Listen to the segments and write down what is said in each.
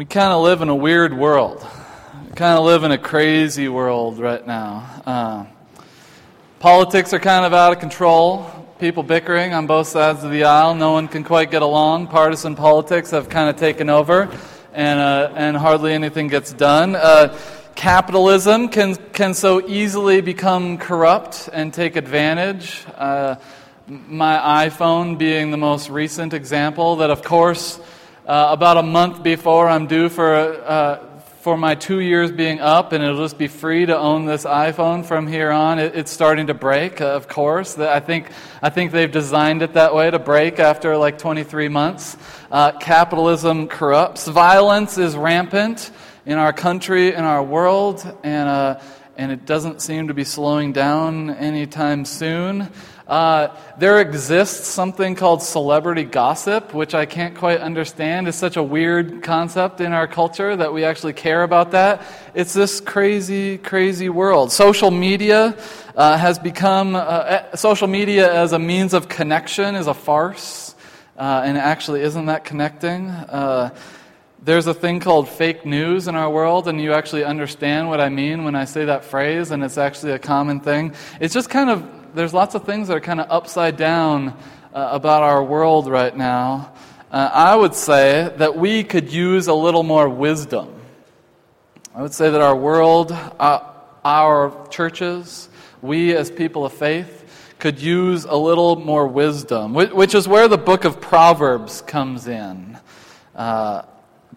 We kind of live in a weird world. We kind of live in a crazy world right now. Uh, politics are kind of out of control. People bickering on both sides of the aisle. No one can quite get along. Partisan politics have kind of taken over, and, uh, and hardly anything gets done. Uh, capitalism can, can so easily become corrupt and take advantage. Uh, my iPhone being the most recent example, that of course uh, about a month before I'm due for, uh, for my two years being up, and it'll just be free to own this iPhone from here on. It, it's starting to break, uh, of course. I think, I think they've designed it that way to break after like 23 months. Uh, capitalism corrupts. Violence is rampant in our country, in our world, and, uh, and it doesn't seem to be slowing down anytime soon. Uh, there exists something called celebrity gossip, which I can't quite understand. It's such a weird concept in our culture that we actually care about that. It's this crazy, crazy world. Social media uh, has become, uh, eh, social media as a means of connection is a farce, uh, and actually isn't that connecting? Uh, there's a thing called fake news in our world, and you actually understand what I mean when I say that phrase, and it's actually a common thing. It's just kind of there's lots of things that are kind of upside down uh, about our world right now. Uh, I would say that we could use a little more wisdom. I would say that our world, uh, our churches, we as people of faith, could use a little more wisdom, which is where the book of Proverbs comes in. Uh,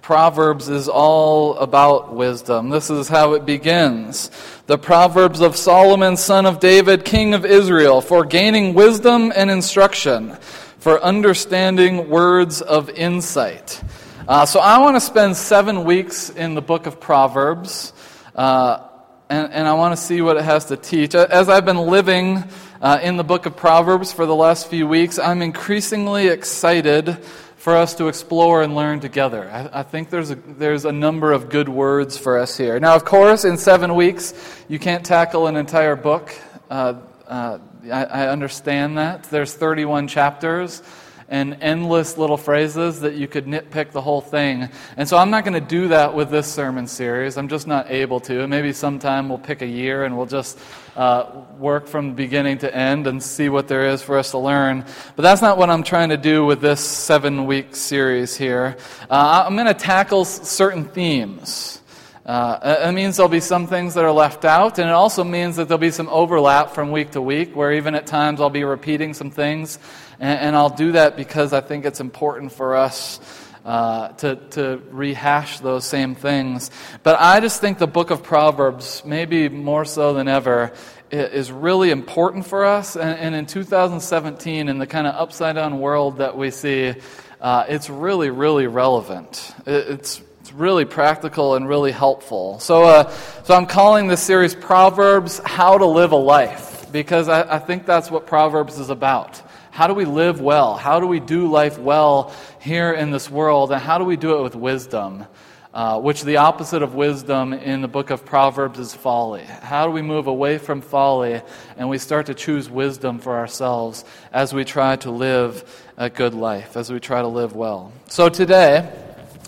Proverbs is all about wisdom. This is how it begins. The Proverbs of Solomon, son of David, king of Israel, for gaining wisdom and instruction, for understanding words of insight. Uh, so I want to spend seven weeks in the book of Proverbs, uh, and, and, I want to see what it has to teach. As I've been living uh, in the book of Proverbs for the last few weeks, I'm increasingly excited for us to explore and learn together. I, I, think there's a, there's a number of good words for us here. Now, of course, in seven weeks, you can't tackle an entire book. Uh, uh, I, I understand that. There's 31 chapters and endless little phrases that you could nitpick the whole thing. And so I'm not going to do that with this sermon series. I'm just not able to. And Maybe sometime we'll pick a year and we'll just uh, work from beginning to end and see what there is for us to learn. But that's not what I'm trying to do with this seven week series here. Uh, I'm going to tackle certain themes. Uh, it means there'll be some things that are left out, and it also means that there'll be some overlap from week to week, where even at times I'll be repeating some things, and, and I'll do that because I think it's important for us uh, to, to rehash those same things. But I just think the book of Proverbs, maybe more so than ever, is really important for us. And, and in 2017, in the kind of upside down world that we see, uh, it's really, really relevant. It's it's really practical and really helpful. So, uh, so I'm calling this series Proverbs How to Live a Life, because I, I think that's what Proverbs is about. How do we live well? How do we do life well here in this world? And how do we do it with wisdom? Uh, which the opposite of wisdom in the book of Proverbs is folly. How do we move away from folly and we start to choose wisdom for ourselves as we try to live a good life, as we try to live well? So today,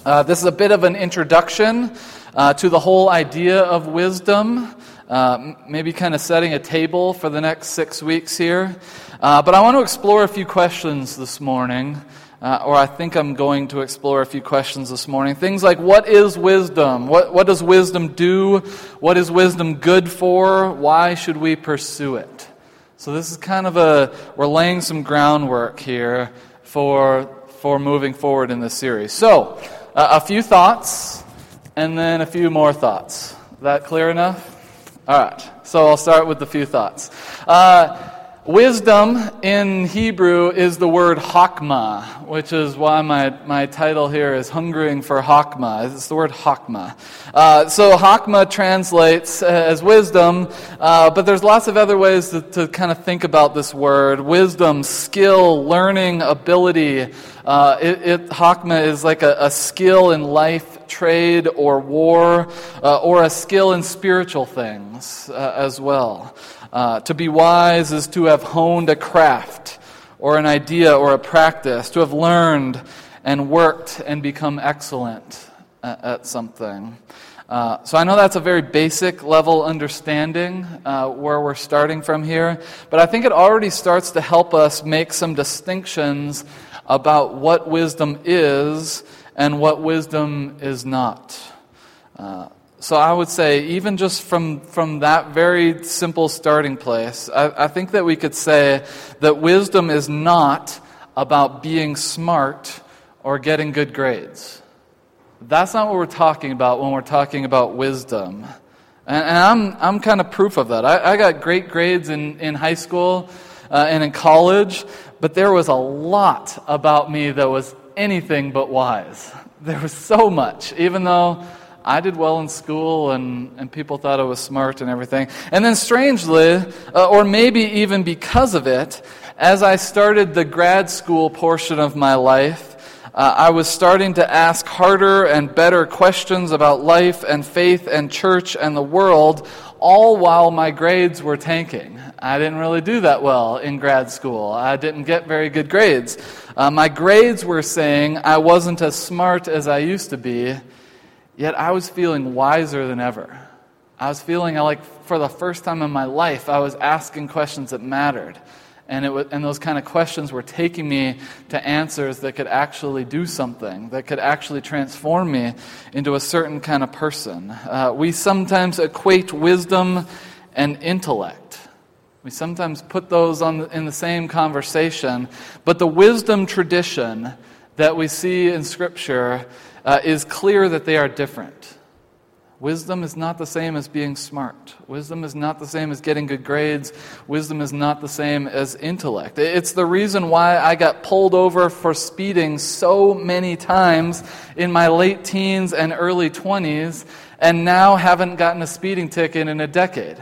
uh, this is a bit of an introduction uh, to the whole idea of wisdom, uh, maybe kind of setting a table for the next six weeks here. Uh, but I want to explore a few questions this morning, uh, or I think I'm going to explore a few questions this morning. Things like what is wisdom? What, what does wisdom do? What is wisdom good for? Why should we pursue it? So, this is kind of a, we're laying some groundwork here for, for moving forward in this series. So, uh, a few thoughts, and then a few more thoughts. Is that clear enough? All right. So I'll start with the few thoughts. Uh, wisdom in Hebrew is the word hakma, which is why my, my title here is Hungering for Hakma. It's the word hakma. Uh, so hakma translates as wisdom, uh, but there's lots of other ways to, to, kind of think about this word. Wisdom, skill, learning, ability. Uh, it, it, hakma is like a, a, skill in life, trade, or war, uh, or a skill in spiritual things uh, as well. Uh, to be wise is to have honed a craft, or an idea, or a practice, to have learned and worked and become excellent. at, at something. Uh, so I know that's a very basic level understanding uh, where we're starting from here, but I think it already starts to help us make some distinctions about what wisdom is and what wisdom is not. Uh, so I would say, even just from, from that very simple starting place, I, I think that we could say that wisdom is not about being smart or getting good grades. That's not what we're talking about when we're talking about wisdom. And, I'm, I'm kind of proof of that. I, I got great grades in, in high school uh, and in college, but there was a lot about me that was anything but wise. There was so much, even though I did well in school and, and people thought I was smart and everything. And then, strangely, uh, or maybe even because of it, as I started the grad school portion of my life, uh, I was starting to ask harder and better questions about life and faith and church and the world, all while my grades were tanking. I didn't really do that well in grad school. I didn't get very good grades. Uh, my grades were saying I wasn't as smart as I used to be, yet I was feeling wiser than ever. I was feeling like for the first time in my life, I was asking questions that mattered. And, it was, and those kind of questions were taking me to answers that could actually do something, that could actually transform me into a certain kind of person. Uh, we sometimes equate wisdom and intellect. We sometimes put those on, in the same conversation, but the wisdom tradition that we see in Scripture uh, is clear that they are different. Wisdom is not the same as being smart. Wisdom is not the same as getting good grades. Wisdom is not the same as intellect. It's the reason why I got pulled over for speeding so many times in my late teens and early 20s and now haven't gotten a speeding ticket in a decade.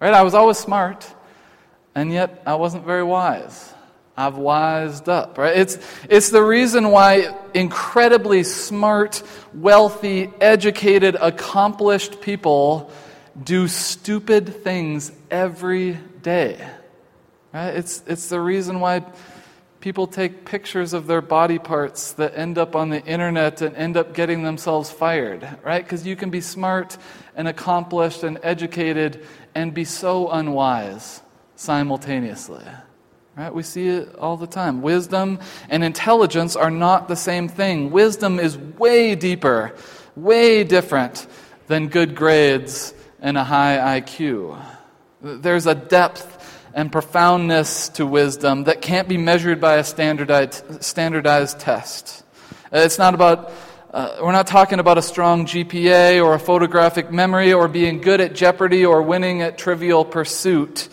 Right? I was always smart, and yet I wasn't very wise. I've wised up, right? It's, it's the reason why incredibly smart, wealthy, educated, accomplished people do stupid things every day. Right? It's, it's the reason why people take pictures of their body parts that end up on the internet and end up getting themselves fired, right? Because you can be smart and accomplished and educated and be so unwise simultaneously. Right? We see it all the time. Wisdom and intelligence are not the same thing. Wisdom is way deeper, way different than good grades and a high IQ. There's a depth and profoundness to wisdom that can't be measured by a standardized, standardized test. It's not about, uh, we're not talking about a strong GPA or a photographic memory or being good at Jeopardy or winning at Trivial Pursuit.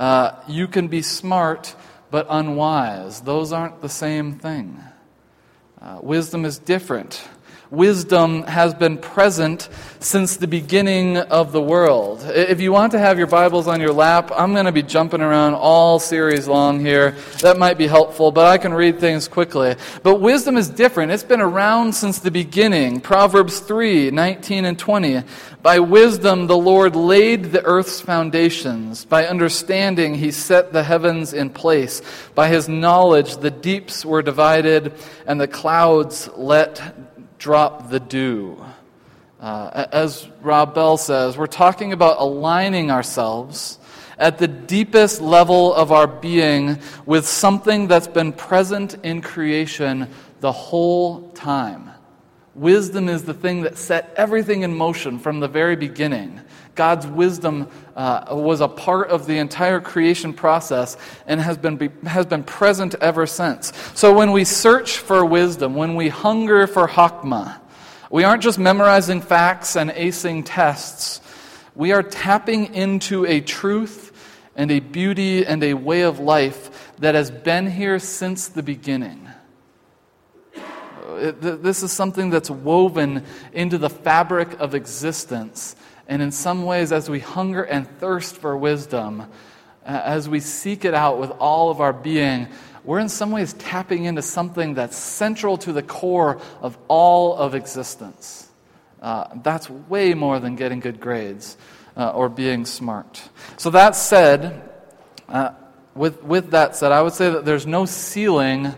Uh, you can be smart but unwise. Those aren't the same thing. Uh, wisdom is different. Wisdom has been present since the beginning of the world. If you want to have your Bibles on your lap, I'm going to be jumping around all series long here. That might be helpful, but I can read things quickly. But wisdom is different. It's been around since the beginning. Proverbs 3 19 and 20. By wisdom, the Lord laid the earth's foundations. By understanding, he set the heavens in place. By his knowledge, the deeps were divided, and the clouds let drop the dew. Uh, as Rob Bell says, we're talking about aligning ourselves at the deepest level of our being with something that's been present in creation the whole time. Wisdom is the thing that set everything in motion from the very beginning. God's wisdom uh, was a part of the entire creation process and has been, be, has been present ever since. So when we search for wisdom, when we hunger for Hakma, we aren't just memorizing facts and acing tests. We are tapping into a truth and a beauty and a way of life that has been here since the beginning. This is something that's woven into the fabric of existence and in some ways, as we hunger and thirst for wisdom, as we seek it out with all of our being, we're in some ways tapping into something that's central to the core of all of existence. Uh, that's way more than getting good grades uh, or being smart. So, that said, uh, with, with that said, I would say that there's no ceiling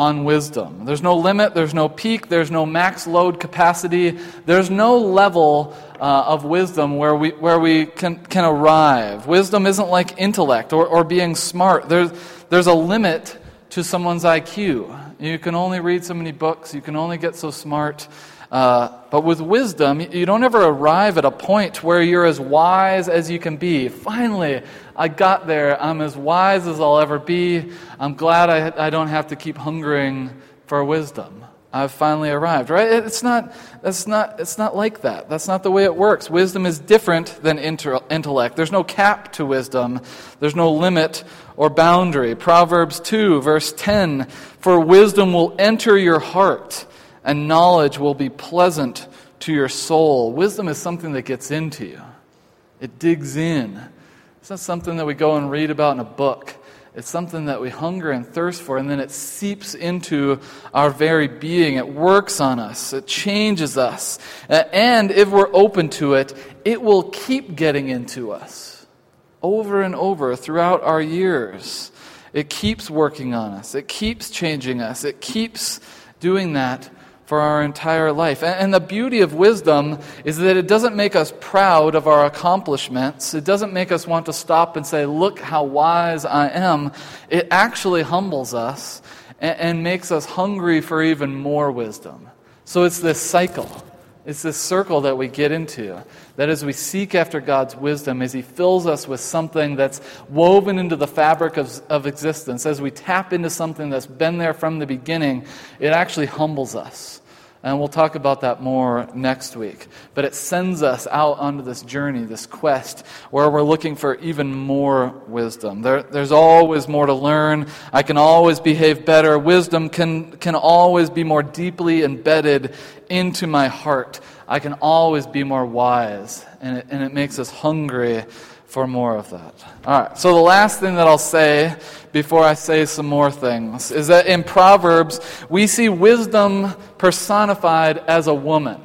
on wisdom. There's no limit, there's no peak, there's no max load capacity, there's no level uh, of wisdom where we, where we can, can arrive. Wisdom isn't like intellect or, or being smart. There's, there's a limit to someone's IQ. You can only read so many books, you can only get so smart. Uh, but with wisdom, you don't ever arrive at a point where you're as wise as you can be. Finally, I got there. I'm as wise as I'll ever be. I'm glad I, I don't have to keep hungering for wisdom. I've finally arrived, right? It's not, that's not, it's not like that. That's not the way it works. Wisdom is different than inter- intellect. There's no cap to wisdom, there's no limit or boundary. Proverbs 2, verse 10 For wisdom will enter your heart and knowledge will be pleasant to your soul. Wisdom is something that gets into you, it digs in. It's not something that we go and read about in a book. It's something that we hunger and thirst for, and then it seeps into our very being. It works on us, it changes us. And if we're open to it, it will keep getting into us over and over throughout our years. It keeps working on us, it keeps changing us, it keeps doing that for our entire life. And, the beauty of wisdom is that it doesn't make us proud of our accomplishments. It doesn't make us want to stop and say, Look how wise I am. It actually humbles us and, makes us hungry for even more wisdom. So it's this cycle. It's this circle that we get into. That as we seek after God's wisdom, as He fills us with something that's woven into the fabric of, of existence, as we tap into something that's been there from the beginning, it actually humbles us. And we'll talk about that more next week. But it sends us out onto this journey, this quest, where we're looking for even more wisdom. There, there's always more to learn. I can always behave better. Wisdom can, can always be more deeply embedded into my heart. I can always be more wise. And it, and it makes us hungry for more of that. All right, so the last thing that I'll say before I say some more things is that in Proverbs, we see wisdom personified as a woman.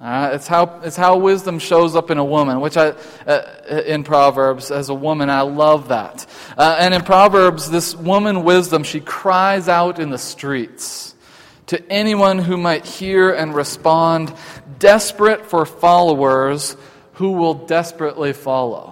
Uh, it's, how, it's how wisdom shows up in a woman, which I, uh, in Proverbs, as a woman, I love that. Uh, and in Proverbs, this woman wisdom, she cries out in the streets to anyone who might hear and respond, desperate for followers who will desperately follow.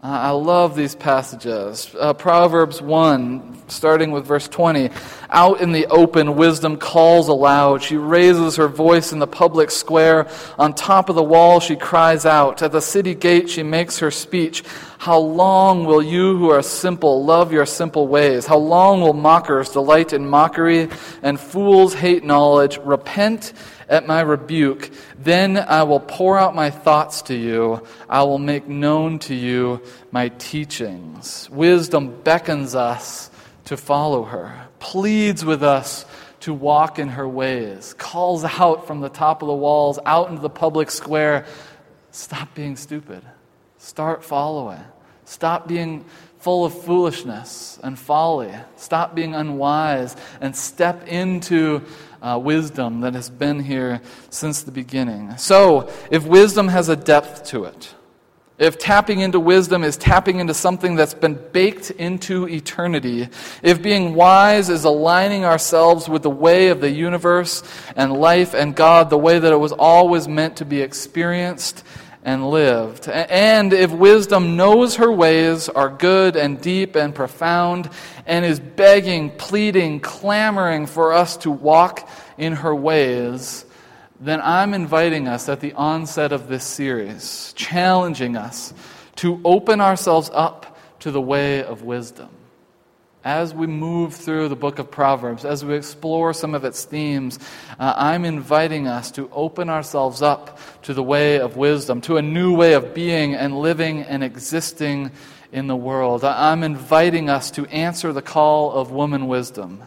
Uh, I love these passages. Uh, Proverbs 1, starting with verse 20. Out in the open, wisdom calls aloud. She raises her voice in the public square. On top of the wall, she cries out. At the city gate, she makes her speech. How long will you who are simple love your simple ways? How long will mockers delight in mockery and fools hate knowledge? Repent at my rebuke. Then I will pour out my thoughts to you. I will make known to you my teachings. Wisdom beckons us to follow her, pleads with us to walk in her ways, calls out from the top of the walls, out into the public square stop being stupid, start following, stop being full of foolishness and folly, stop being unwise, and step into uh, wisdom that has been here since the beginning. So, if wisdom has a depth to it, if tapping into wisdom is tapping into something that's been baked into eternity, if being wise is aligning ourselves with the way of the universe and life and God, the way that it was always meant to be experienced and lived. And if wisdom knows her ways are good and deep and profound and is begging, pleading, clamoring for us to walk in her ways, then I'm inviting us at the onset of this series, challenging us to open ourselves up to the way of wisdom as we move through the book of Proverbs, as we explore some of its themes, uh, I'm inviting us to open ourselves up to the way of wisdom, to a new way of being and living and existing in the world. I'm inviting us to answer the call of woman wisdom.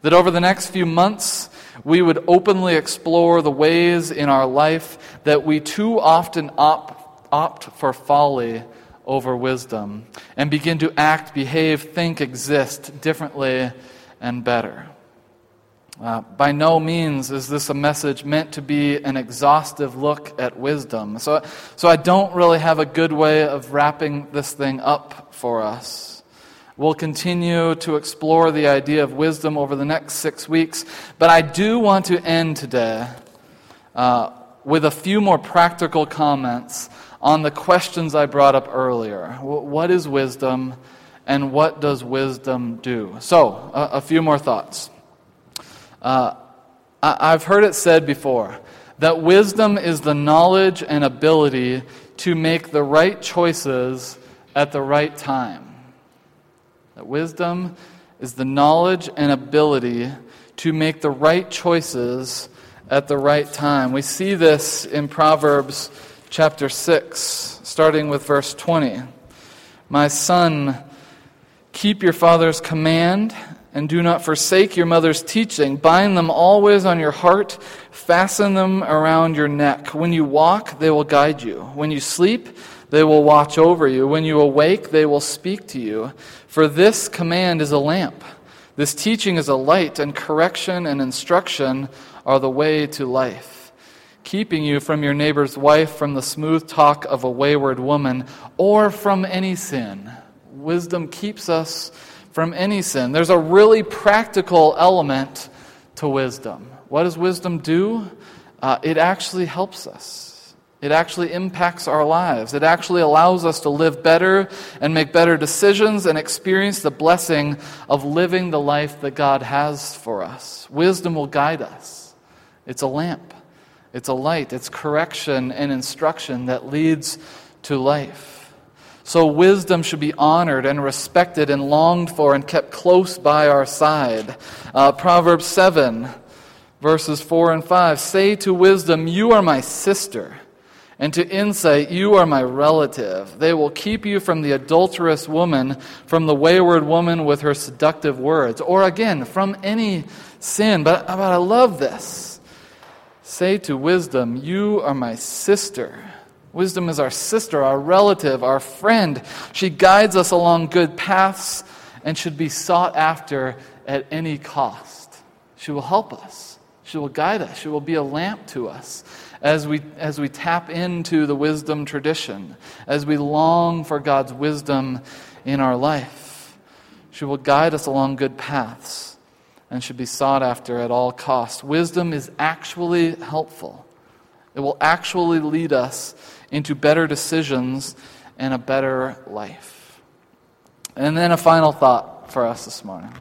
That over the next few months, we would openly explore the ways in our life that we too often opt for folly over wisdom and begin to act, behave, think, exist differently and better. Uh, by no means is this a message meant to be an exhaustive look at wisdom. So, so I don't really have a good way of wrapping this thing up for us. We'll continue to explore the idea of wisdom over the next six weeks, but I do want to end today uh, with a few more practical comments on the questions I brought up earlier. What is wisdom, and what does wisdom do? So, a, a few more thoughts. Uh, I, I've heard it said before that wisdom is the knowledge and ability to make the right choices at the right time. That wisdom is the knowledge and ability to make the right choices at the right time. We see this in Proverbs chapter 6, starting with verse 20. My son, keep your father's command and do not forsake your mother's teaching. Bind them always on your heart, fasten them around your neck. When you walk, they will guide you. When you sleep, they will watch over you. When you awake, they will speak to you. For this command is a lamp. This teaching is a light, and correction and instruction are the way to life, keeping you from your neighbor's wife, from the smooth talk of a wayward woman, or from any sin. Wisdom keeps us from any sin. There's a really practical element to wisdom. What does wisdom do? Uh, it actually helps us. It actually impacts our lives. It actually allows us to live better and make better decisions and experience the blessing of living the life that God has for us. Wisdom will guide us. It's a lamp, it's a light, it's correction and instruction that leads to life. So, wisdom should be honored and respected and longed for and kept close by our side. Uh, Proverbs 7, verses 4 and 5 say to wisdom, You are my sister and to insight, you are my relative. They will keep you from the adulterous woman, from the wayward woman with her seductive words, or again, from any sin. But, but I love this. Say to wisdom, You are my sister. Wisdom is our sister, our relative, our friend. She guides us along good paths and should be sought after at any cost. She will help us, she will guide us, she will be a lamp to us as we, as we tap into the wisdom tradition, as we long for God's wisdom in our life. She will guide us along good paths and should be sought after at all costs. Wisdom is actually helpful, it will actually lead us into better decisions and a better life. And then a final thought for us this morning.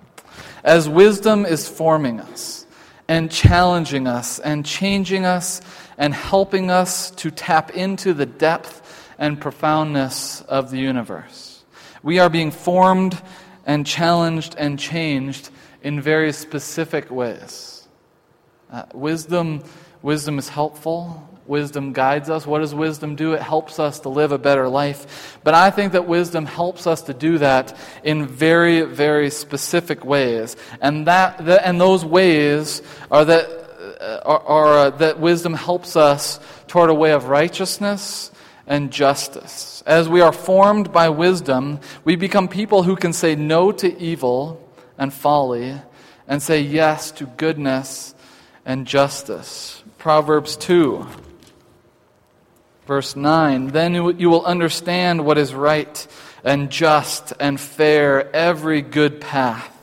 As wisdom is forming us and challenging us and changing us and helping us to tap into the depth and profoundness of the universe. We are being formed and challenged and changed in very specific ways. Uh, wisdom, wisdom is helpful. Wisdom guides us. What does wisdom do? It helps us to live a better life. But I think that wisdom helps us to do that in very, very specific ways. And, that, and those ways are that uh, are, uh, that wisdom helps us toward a way of righteousness and justice. As we are formed by wisdom, we become people who can say no to evil and folly and say yes to goodness and justice. Proverbs 2, verse 9 Then you will understand what is right and just and fair, every good path.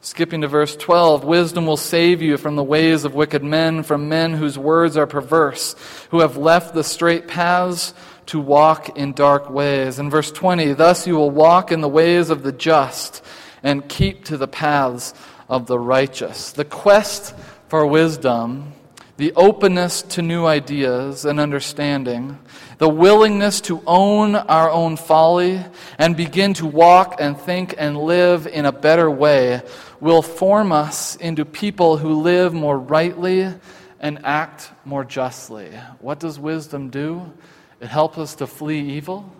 Skipping to verse 12, wisdom will save you from the ways of wicked men, from men whose words are perverse, who have left the straight paths to walk in dark ways. In verse 20, thus you will walk in the ways of the just and keep to the paths of the righteous. The quest for wisdom the openness to new ideas and understanding, the willingness to own our own folly and begin to walk and think and live in a better way will form us into people who live more rightly and act more justly. What does wisdom do? It helps us to flee evil,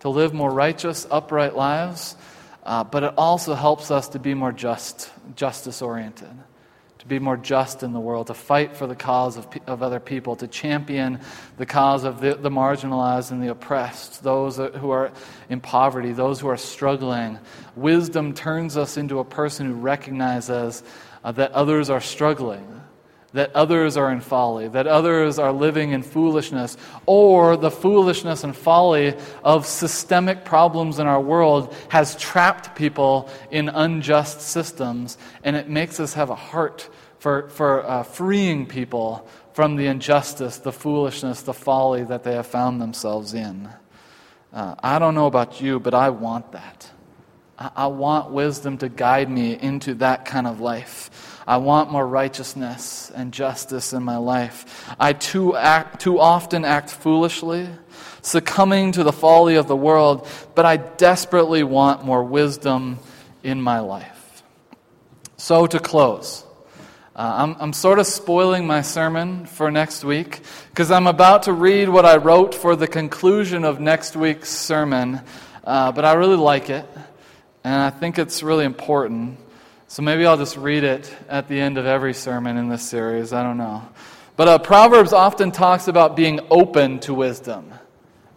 to live more righteous, upright lives, uh, but it also helps us to be more just, justice oriented to be more just in the world, to fight for the cause of, of other people, to champion the cause of the, the marginalized and the oppressed, those who are in poverty, those who are struggling. Wisdom turns us into a person who recognizes uh, that others are struggling, that others are in folly, that others are living in foolishness, or the foolishness and folly of systemic problems in our world has trapped people in unjust systems, and it makes us have a heart for, for uh, freeing people from the injustice, the foolishness, the folly that they have found themselves in. Uh, I don't know about you, but I want that. I, I want wisdom to guide me into that kind of life. I want more righteousness and justice in my life. I too, act, too often act foolishly, succumbing to the folly of the world, but I desperately want more wisdom in my life. So, to close, uh, I'm, I'm sort of spoiling my sermon for next week because I'm about to read what I wrote for the conclusion of next week's sermon, uh, but I really like it, and I think it's really important. So maybe I'll just read it at the end of every sermon in this series. I don't know. But uh, Proverbs often talks about being open to wisdom.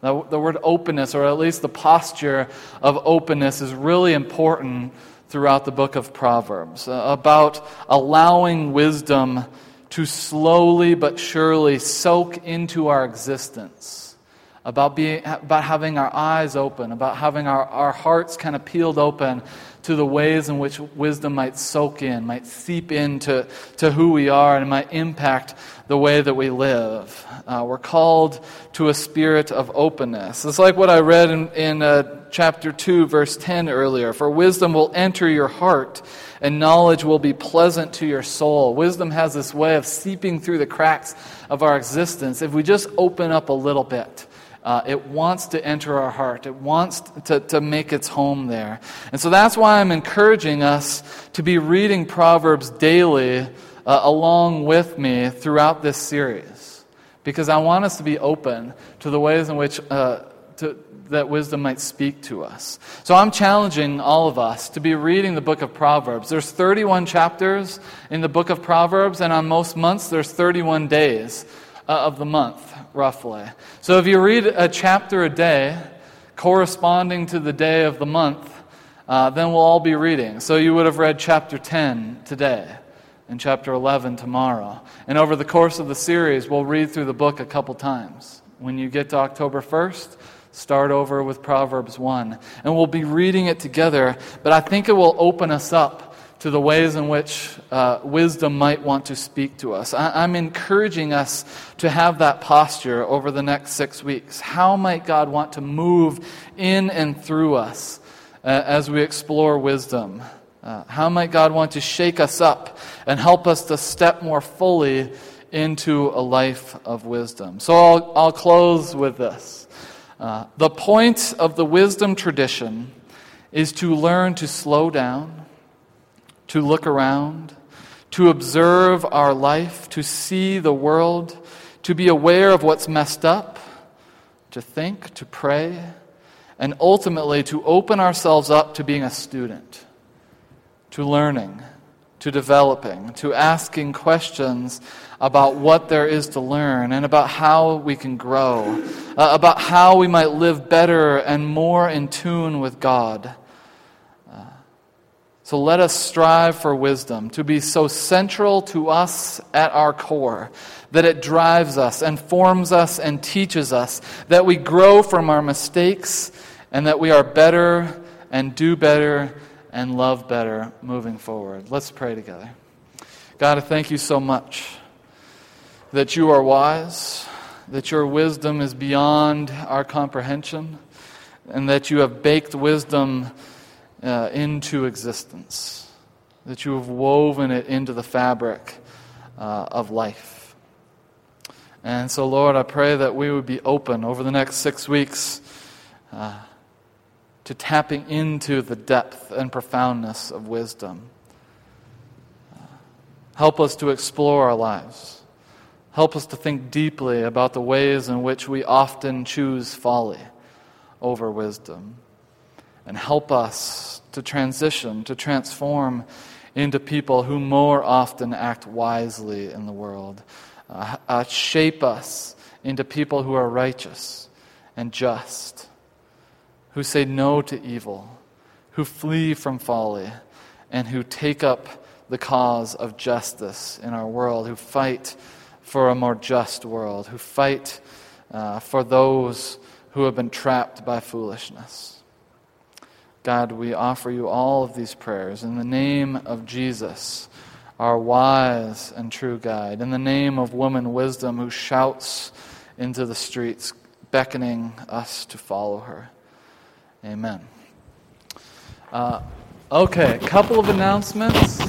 The, the word openness, or at least the posture of openness, is really important throughout the book of Proverbs uh, about allowing wisdom to slowly but surely soak into our existence, about, being, about having our eyes open, about having our, our hearts kind of peeled open to the ways in which wisdom might soak in, might seep into to who we are, and might impact the way that we live. Uh, we're called to a spirit of openness. It's like what I read in, in uh, chapter 2, verse 10 earlier. For wisdom will enter your heart, and knowledge will be pleasant to your soul. Wisdom has this way of seeping through the cracks of our existence if we just open up a little bit. Uh, it wants to enter our heart. It wants to, to make its home there. And so that's why I'm encouraging us to be reading Proverbs daily uh, along with me throughout this series. Because I want us to be open to the ways in which uh, to, that wisdom might speak to us. So I'm challenging all of us to be reading the book of Proverbs. There's 31 chapters in the book of Proverbs, and on most months, there's 31 days uh, of the month roughly. So if you read a chapter a day corresponding to the day of the month, uh, then we'll all be reading. So you would have read chapter 10 today and chapter 11 tomorrow. And over the course of the series, we'll read through the book a couple times. When you get to October 1st, start over with Proverbs 1. And we'll be reading it together, but I think it will open us up to the ways in which uh, wisdom might want to speak to us. I, am encouraging us to have that posture over the next six weeks. How might God want to move in and through us uh, as we explore wisdom? Uh, how might God want to shake us up and help us to step more fully into a life of wisdom? So I'll, I'll close with this. Uh, the point of the wisdom tradition is to learn to slow down to look around, to observe our life, to see the world, to be aware of what's messed up, to think, to pray, and ultimately to open ourselves up to being a student, to learning, to developing, to asking questions about what there is to learn and about how we can grow, uh, about how we might live better and more in tune with God. So let us strive for wisdom to be so central to us at our core that it drives us and forms us and teaches us, that we grow from our mistakes and that we are better and do better and love better moving forward. Let's pray together. God, I thank you so much that you are wise, that your wisdom is beyond our comprehension, and that you have baked wisdom uh, into existence, that you have woven it into the fabric uh, of life. And so, Lord, I pray that we would be open over the next six weeks uh, to tapping into the depth and profoundness of wisdom. Help us to explore our lives. Help us to think deeply about the ways in which we often choose folly over wisdom and help us to transition, to transform into people who more often act wisely in the world. Uh, uh, shape us into people who are righteous and just, who say no to evil, who flee from folly, and who take up the cause of justice in our world, who fight for a more just world, who fight uh, for those who have been trapped by foolishness. God, we offer you all of these prayers in the name of Jesus, our wise and true guide, in the name of woman wisdom who shouts into the streets, beckoning us to follow her. Amen. Uh, okay, a couple of announcements.